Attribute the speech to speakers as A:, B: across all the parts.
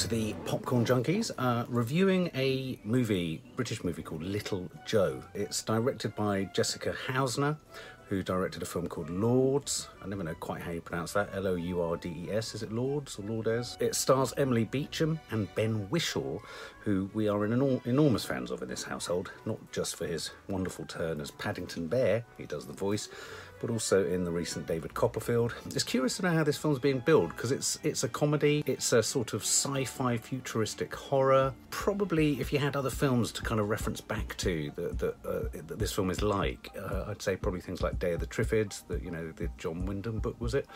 A: to the Popcorn Junkies, uh, reviewing a movie, British movie called Little Joe. It's directed by Jessica Hausner, who directed a film called Lords. I never know quite how you pronounce that. L O U R D E S. Is it Lords or Lourdes? It stars Emily Beecham and Ben Whishaw, who we are enor- enormous fans of in this household, not just for his wonderful turn as Paddington Bear, he does the voice, but also in the recent David Copperfield. It's curious to know how this film's being billed because it's it's a comedy, it's a sort of sci-fi futuristic horror. Probably, if you had other films to kind of reference back to that that, uh, that this film is like, uh, I'd say probably things like Day of the Triffids, the you know the John Wyndham book was it,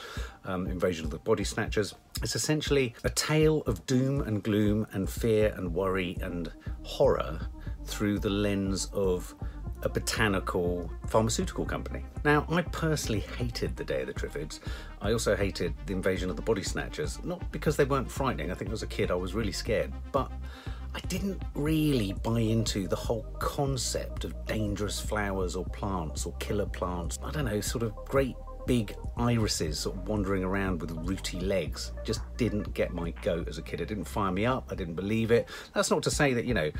A: um, Invasion of the Body Snatchers. It's essentially a tale of doom and gloom and fear and worry and horror through the lens of a botanical pharmaceutical company. Now, I personally hated The Day of the Triffids. I also hated The Invasion of the Body Snatchers, not because they weren't frightening, I think as a kid I was really scared, but I didn't really buy into the whole concept of dangerous flowers or plants or killer plants. I don't know, sort of great big irises sort of wandering around with rooty legs just didn't get my goat as a kid. It didn't fire me up. I didn't believe it. That's not to say that, you know,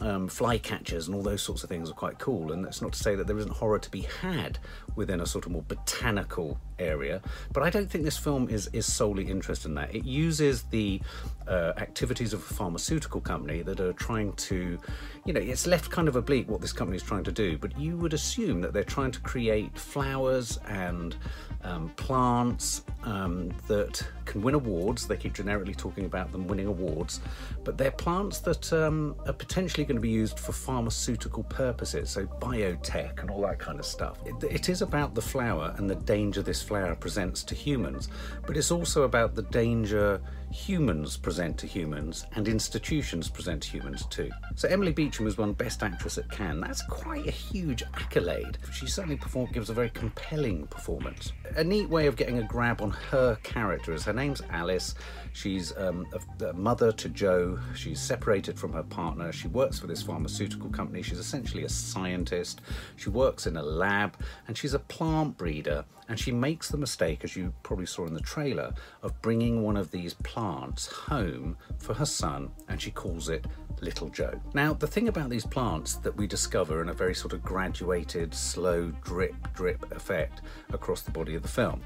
A: um, flycatchers and all those sorts of things are quite cool. And that's not to say that there isn't horror to be had within a sort of more botanical area. But I don't think this film is is solely interested in that. It uses the uh, activities of a pharmaceutical company that are trying to, you know, it's left kind of oblique what this company is trying to do. But you would assume that they're trying to create flowers and um, plants um, that can win awards. They keep generically talking about them winning awards, but they're plants that um, are potentially going to be used for pharmaceutical purposes, so biotech and all that kind of stuff. It, it is about the flower and the danger this flower presents to humans, but it's also about the danger humans present to humans and institutions present to humans too. So Emily Beecham was won Best Actress at Cannes. That's quite a huge accolade. She certainly perform- gives a very compelling performance. A neat way of getting a grab on her character is her name's Alice. She's um, a, a mother to Joe. She's separated from her partner. She works for this pharmaceutical company. She's essentially a scientist. She works in a lab and she's a plant breeder. And she makes the mistake, as you probably saw in the trailer, of bringing one of these plants home for her son, and she calls it Little Joe. Now, the thing about these plants that we discover in a very sort of graduated, slow drip drip effect across the body of the film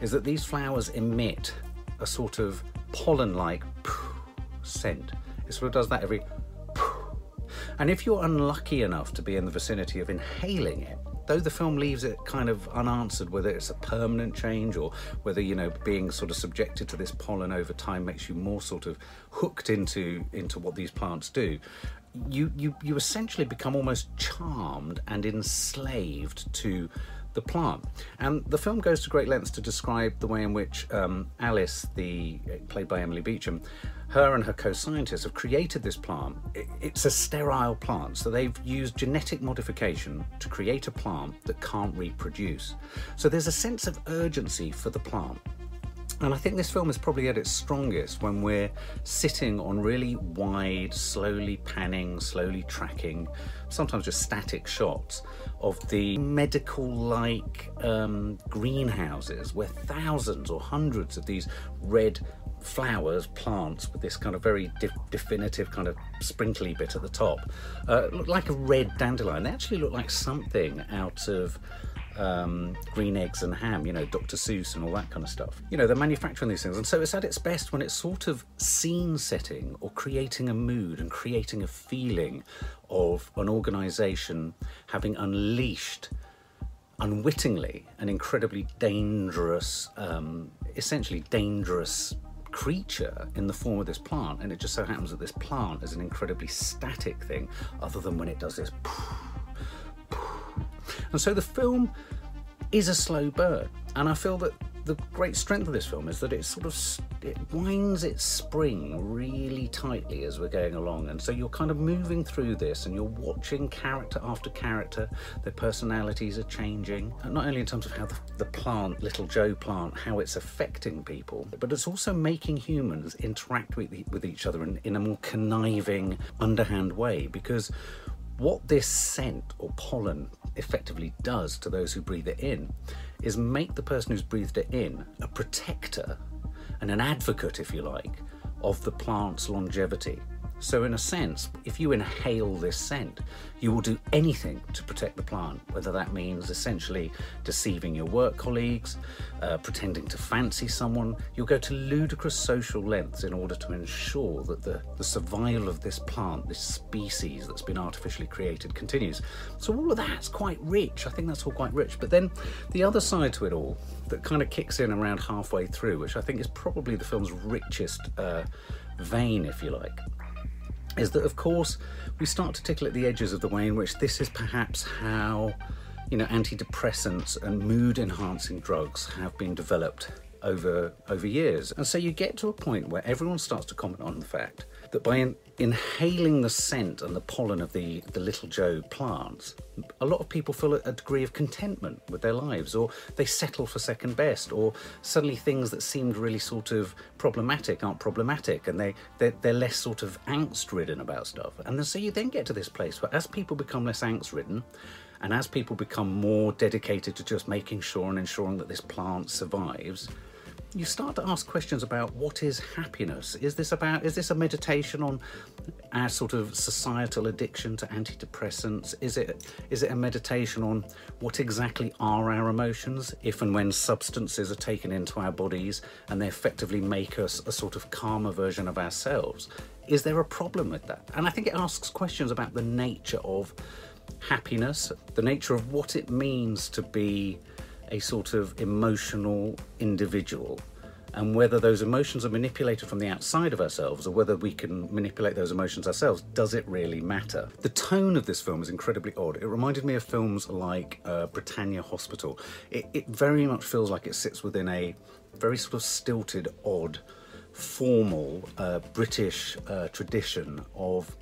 A: is that these flowers emit a sort of pollen like scent. It sort of does that every. And if you're unlucky enough to be in the vicinity of inhaling it, though the film leaves it kind of unanswered whether it's a permanent change or whether you know being sort of subjected to this pollen over time makes you more sort of hooked into into what these plants do you you you essentially become almost charmed and enslaved to the plant. And the film goes to great lengths to describe the way in which um, Alice, the played by Emily Beecham, her and her co-scientists have created this plant. It's a sterile plant, so they've used genetic modification to create a plant that can't reproduce. So there's a sense of urgency for the plant. And I think this film is probably at its strongest when we're sitting on really wide, slowly panning, slowly tracking, sometimes just static shots of the medical like um, greenhouses where thousands or hundreds of these red flowers, plants with this kind of very de- definitive kind of sprinkly bit at the top uh, look like a red dandelion. They actually look like something out of um, green eggs and ham, you know, Dr. Seuss and all that kind of stuff. You know, they're manufacturing these things. And so it's at its best when it's sort of scene setting or creating a mood and creating a feeling of an organization having unleashed unwittingly an incredibly dangerous, um, essentially dangerous creature in the form of this plant. And it just so happens that this plant is an incredibly static thing, other than when it does this. And so the film is a slow burn. And I feel that the great strength of this film is that it sort of it winds its spring really tightly as we're going along. And so you're kind of moving through this and you're watching character after character. Their personalities are changing not only in terms of how the, the plant little joe plant how it's affecting people but it's also making humans interact with, with each other in, in a more conniving underhand way. Because what this scent or pollen effectively does to those who breathe it in is make the person who's breathed it in a protector and an advocate, if you like, of the plant's longevity. So, in a sense, if you inhale this scent, you will do anything to protect the plant, whether that means essentially deceiving your work colleagues, uh, pretending to fancy someone. You'll go to ludicrous social lengths in order to ensure that the, the survival of this plant, this species that's been artificially created, continues. So, all of that's quite rich. I think that's all quite rich. But then the other side to it all that kind of kicks in around halfway through, which I think is probably the film's richest uh, vein, if you like is that of course we start to tickle at the edges of the way in which this is perhaps how you know antidepressants and mood enhancing drugs have been developed over over years. And so you get to a point where everyone starts to comment on the fact that by inhaling the scent and the pollen of the, the little Joe plants, a lot of people feel a, degree of contentment with their lives, or they settle for second best, or suddenly things that seemed really sort of problematic aren't problematic, and they, they're, they're less sort of angst ridden about stuff. And so you then get to this place where as people become less angst ridden, and as people become more dedicated to just making sure and ensuring that this plant survives, you start to ask questions about what is happiness. Is this about? Is this a meditation on our sort of societal addiction to antidepressants? Is it is it a meditation on what exactly are our emotions if and when substances are taken into our bodies and they effectively make us a sort of calmer version of ourselves? Is there a problem with that? And I think it asks questions about the nature of happiness, the nature of what it means to be a sort of emotional individual and whether those emotions are manipulated from the outside of ourselves or whether we can manipulate those emotions ourselves, does it really matter? The tone of this film is incredibly odd. It reminded me of films like uh, Britannia Hospital. It, it very much feels like it sits within a very sort of stilted, odd, formal uh, British uh, tradition of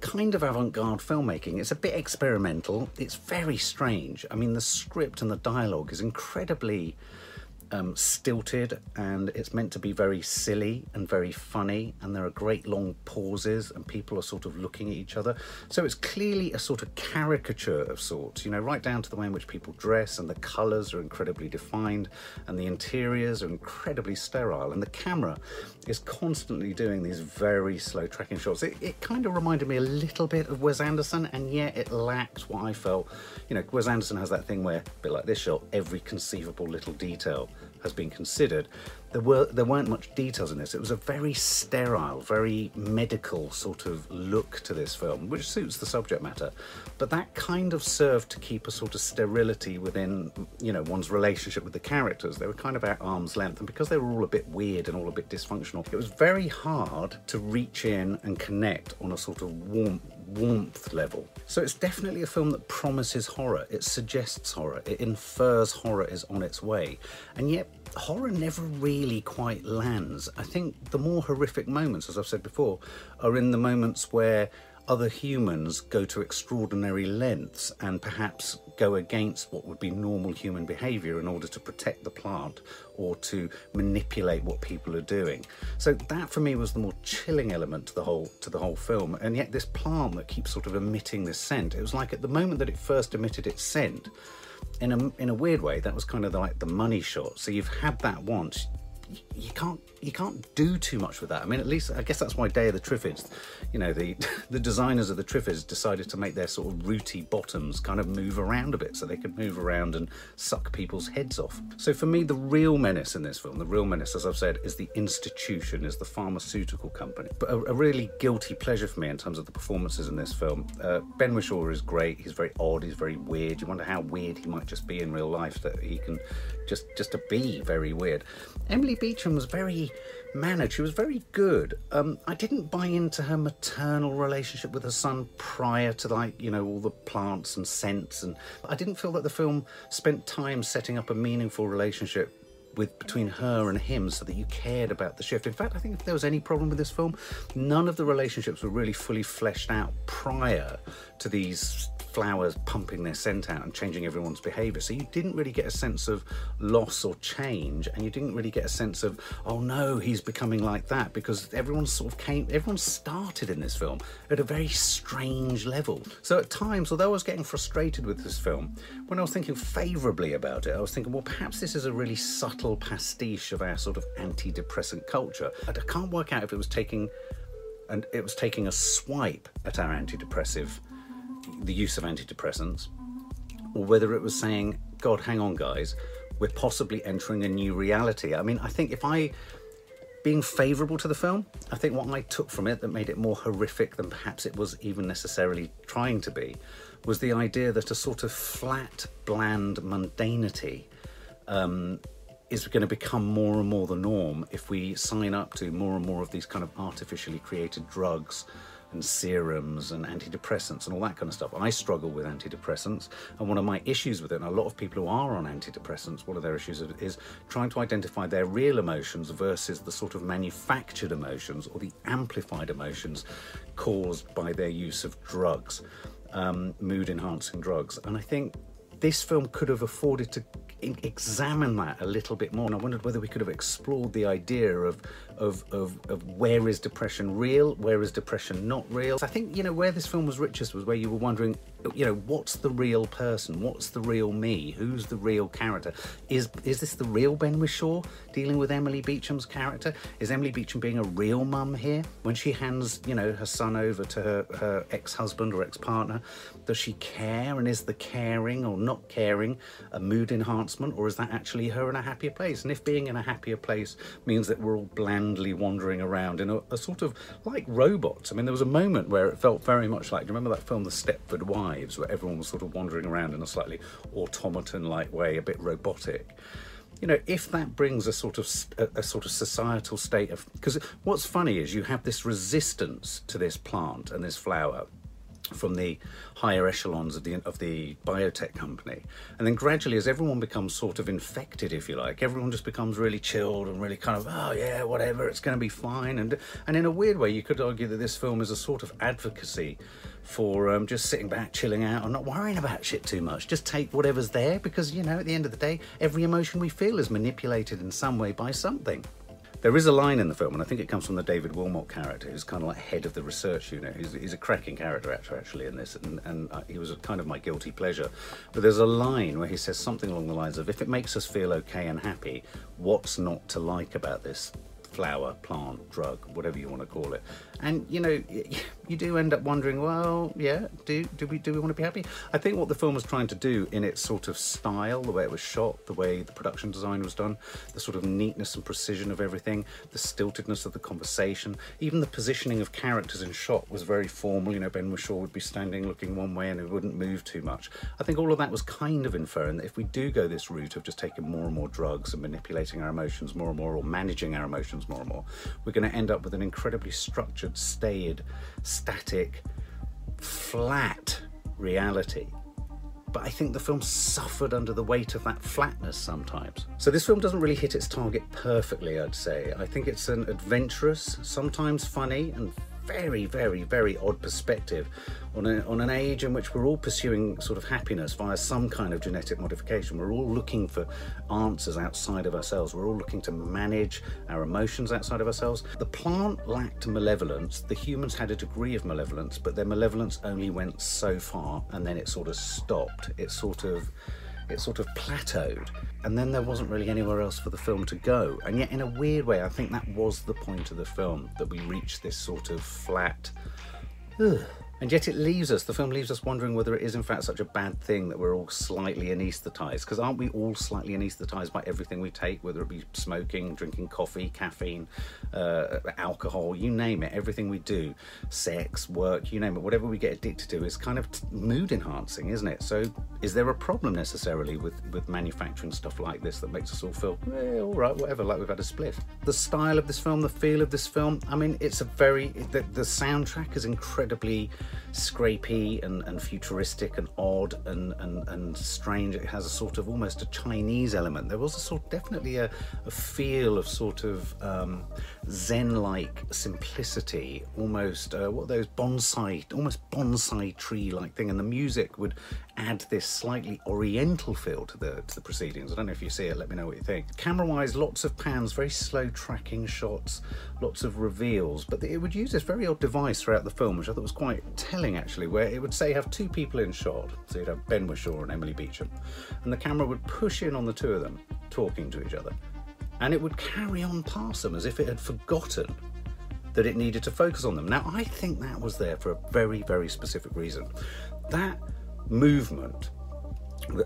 A: kind of avant garde filmmaking. It's a bit experimental, it's very strange. I mean, the script and the dialogue is incredibly um, stilted and it's meant to be very silly and very funny and there are great long pauses and people are sort of looking at each other. So it's clearly a sort of caricature of sorts you know right down to the way in which people dress and the colors are incredibly defined and the interiors are incredibly sterile and the camera is constantly doing these very slow tracking shots. It, it kind of reminded me a little bit of Wes Anderson and yet it lacked what I felt you know Wes Anderson has that thing where a bit like this shot every conceivable little detail has been considered, there were there weren't much details in this. It was a very sterile, very medical sort of look to this film, which suits the subject matter. But that kind of served to keep a sort of sterility within, you know, one's relationship with the characters. They were kind of at arm's length, and because they were all a bit weird and all a bit dysfunctional, it was very hard to reach in and connect on a sort of warm warmth level. So it's definitely a film that promises horror, it suggests horror, it infers horror is on its way, and yet horror never really quite lands. I think the more horrific moments, as I've said before, are in the moments where other humans go to extraordinary lengths and perhaps go against what would be normal human behavior in order to protect the plant or to manipulate what people are doing. So that for me was the more chilling element to the whole to the whole film. And yet this plant that keeps sort of emitting this scent, it was like at the moment that it first emitted its scent, in a in a weird way, that was kind of like the money shot. So you've had that once, you can't you can't do too much with that. I mean, at least I guess that's why Day of the Triffids, you know, the the designers of the Triffids decided to make their sort of rooty bottoms kind of move around a bit so they could move around and suck people's heads off. So for me, the real menace in this film, the real menace, as I've said, is the institution, is the pharmaceutical company. But a, a really guilty pleasure for me in terms of the performances in this film. Uh, ben Whishaw is great. He's very odd. He's very weird. You wonder how weird he might just be in real life that he can just just to be very weird. Emily Beecham was very mannered. She was very good. Um, I didn't buy into her maternal relationship with her son prior to like you know all the plants and scents, and I didn't feel that the film spent time setting up a meaningful relationship with between her and him so that you cared about the shift. In fact, I think if there was any problem with this film, none of the relationships were really fully fleshed out prior to these flowers pumping their scent out and changing everyone's behavior. So you didn't really get a sense of loss or change, and you didn't really get a sense of, oh no, he's becoming like that, because everyone sort of came, everyone started in this film at a very strange level. So at times, although I was getting frustrated with this film, when I was thinking favourably about it, I was thinking, well, perhaps this is a really subtle pastiche of our sort of antidepressant culture. I can't work out if it was taking and it was taking a swipe at our antidepressive, the use of antidepressants, or whether it was saying, God, hang on, guys, we're possibly entering a new reality. I mean, I think if I, being favourable to the film, I think what I took from it that made it more horrific than perhaps it was even necessarily trying to be was the idea that a sort of flat, bland mundanity um, is going to become more and more the norm if we sign up to more and more of these kind of artificially created drugs and serums and antidepressants and all that kind of stuff. I struggle with antidepressants, and one of my issues with it, and a lot of people who are on antidepressants, one of their issues is trying to identify their real emotions versus the sort of manufactured emotions or the amplified emotions caused by their use of drugs um, mood enhancing drugs. And I think this film could have afforded to examine that a little bit more. And I wondered whether we could have explored the idea of, of, of, of where is depression real, where is depression not real. I think, you know, where this film was richest was where you were wondering, you know, what's the real person? What's the real me? Who's the real character? Is, is this the real Ben Whishaw dealing with Emily Beecham's character? Is Emily Beecham being a real mum here? When she hands, you know, her son over to her, her ex-husband or ex-partner, does she care? And is the caring or not caring a mood enhancement or is that actually her in a happier place? And if being in a happier place means that we're all blandly wandering around in a, a sort of like robots. I mean, there was a moment where it felt very much like, do you remember that film, The Stepford Wives, where everyone was sort of wandering around in a slightly automaton-like way, a bit robotic? you know, if that brings a sort of a, a, sort of societal state of because what's funny is you have this resistance to this plant and this flower from the higher echelons of the of the biotech company. And then gradually as everyone becomes sort of infected if you like everyone just becomes really chilled and really kind of oh yeah whatever it's going to be fine. And and in a weird way you could argue that this film is a sort of advocacy for um, just sitting back chilling out and not worrying about shit too much. Just take whatever's there because you know at the end of the day every emotion we feel is manipulated in some way by something there is a line in the film, and I think it comes from the David Wilmot character, who's kind of like head of the research unit. He's, he's a cracking character actor, actually, in this, and, and uh, he was kind of my guilty pleasure. But there's a line where he says something along the lines of, if it makes us feel okay and happy, what's not to like about this flower, plant, drug, whatever you want to call it. And you know, you do end up wondering, well, yeah, do do we do we want to be happy? I think what the film was trying to do in its sort of style, the way it was shot, the way the production design was done, the sort of neatness and precision of everything, the stiltedness of the conversation, even the positioning of characters in shot was very formal. You know, Ben Whishaw would be standing looking one way and it wouldn't move too much. I think all of that was kind of inferring that if we do go this route of just taking more and more drugs and manipulating our emotions more and more or managing our emotions more and more, we're going to end up with an incredibly structured staid, static, flat reality. But I think the film suffered under the weight of that flatness sometimes. So this film doesn't really hit its target perfectly, I'd say. I think it's an adventurous, sometimes funny, and very, very, very odd perspective on, a, on an age in which we're all pursuing sort of happiness via some kind of genetic modification. We're all looking for answers outside of ourselves. We're all looking to manage our emotions outside of ourselves. The plant lacked malevolence. The humans had a degree of malevolence, but their malevolence only went so far and then it sort of stopped. It sort of it sort of plateaued and then there wasn't really anywhere else for the film to go. And yet in a weird way i think that was the point of the film that we reached this sort of flat ugh, and yet it leaves us, the film leaves us wondering whether it is in fact such a bad thing that we're all slightly anaesthetised. Because aren't we all slightly anaesthetised by everything we take, whether it be smoking, drinking coffee, caffeine, uh, alcohol, you name it, everything we do, sex, work, you name it, whatever we get addicted to is kind of mood enhancing, isn't it? So is there a problem necessarily with, with manufacturing stuff like this that makes us all feel, eh, all right, whatever, like we've had a spliff? The style of this film, the feel of this film, I mean, it's a very, the, the soundtrack is incredibly scrapey and, and futuristic and odd and, and, and strange. It has a sort of almost a Chinese element. There was a sort definitely a, a feel of sort of um, Zen-like simplicity, almost uh, what those bonsai, almost bonsai tree-like thing. And the music would add this slightly oriental feel to the to the proceedings. I don't know if you see it. Let me know what you think. Camera-wise, lots of pans, very slow tracking shots, lots of reveals. But it would use this very odd device throughout the film, which I thought was quite telling actually, where it would say have two people in shot. So you'd have Ben Whishaw and Emily Beecham, and the camera would push in on the two of them talking to each other and it would carry on past them as if it had forgotten that it needed to focus on them. Now, I think that was there for a very, very specific reason. That movement,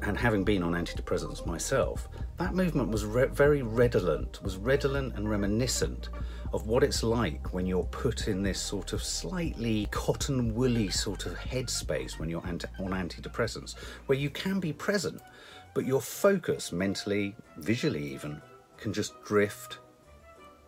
A: and having been on antidepressants myself, that movement was re- very redolent, was redolent and reminiscent of what it's like when you're put in this sort of slightly cotton woolly sort of headspace when you're anti- on antidepressants, where you can be present, but your focus mentally, visually even, can just drift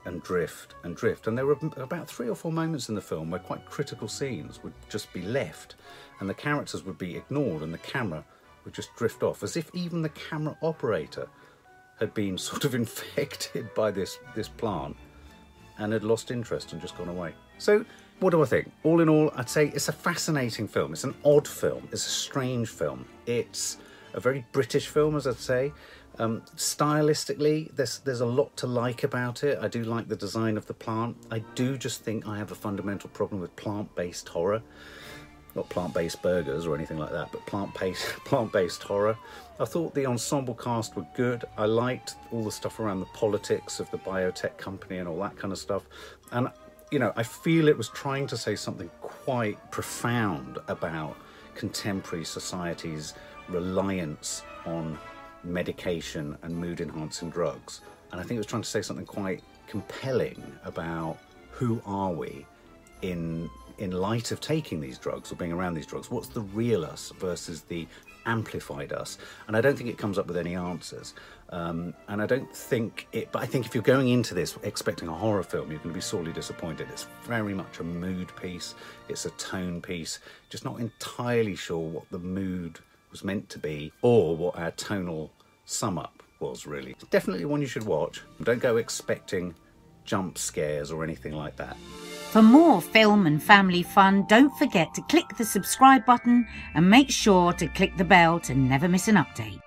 A: and drift and drift. And there were about three or four moments in the film where quite critical scenes would just be left and the characters would be ignored and the camera would just drift off, as if even the camera operator had been sort of infected by this, this plant and had lost interest and just gone away. So, what do I think? All in all, I'd say it's a fascinating film. It's an odd film. It's a strange film. It's a very British film, as I'd say. Um, stylistically, there's there's a lot to like about it. I do like the design of the plant. I do just think I have a fundamental problem with plant-based horror not plant-based burgers or anything like that, but plant-based plant-based horror. I thought the ensemble cast were good. I liked all the stuff around the politics of the biotech company and all that kind of stuff. And you know, I feel it was trying to say something quite profound about contemporary society's reliance on medication and mood enhancing drugs. And I think it was trying to say something quite compelling about who are we in in light of taking these drugs or being around these drugs, what's the real us versus the amplified us? And I don't think it comes up with any answers. Um, and I don't think it, but I think if you're going into this expecting a horror film, you're going to be sorely disappointed. It's very much a mood piece, it's a tone piece, just not entirely sure what the mood was meant to be or what our tonal sum up was really. definitely one you should watch. Don't go expecting jump scares or anything like that.
B: For more film and family fun, don't forget to click the subscribe button and make sure to click the bell to never miss an update.